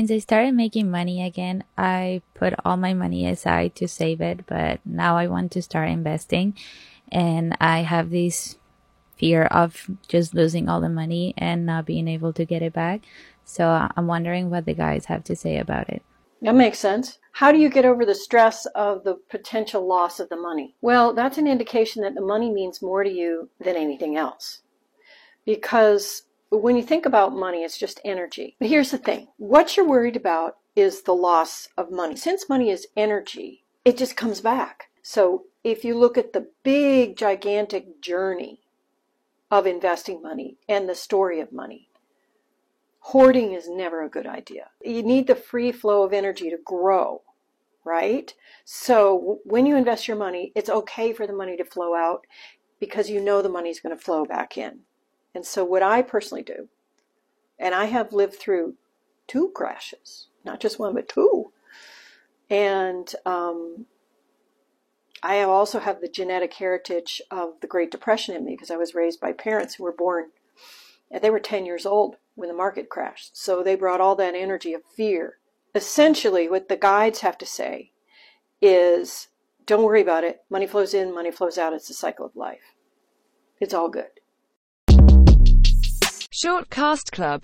Since I started making money again, I put all my money aside to save it, but now I want to start investing and I have this fear of just losing all the money and not being able to get it back. So I'm wondering what the guys have to say about it. That makes sense. How do you get over the stress of the potential loss of the money? Well, that's an indication that the money means more to you than anything else. Because when you think about money, it's just energy. But here's the thing what you're worried about is the loss of money. Since money is energy, it just comes back. So if you look at the big, gigantic journey of investing money and the story of money, hoarding is never a good idea. You need the free flow of energy to grow, right? So when you invest your money, it's okay for the money to flow out because you know the money is going to flow back in. And so, what I personally do, and I have lived through two crashes, not just one, but two. And um, I also have the genetic heritage of the Great Depression in me because I was raised by parents who were born, and they were 10 years old when the market crashed. So they brought all that energy of fear. Essentially, what the guides have to say is don't worry about it. Money flows in, money flows out. It's the cycle of life. It's all good. Shortcast Club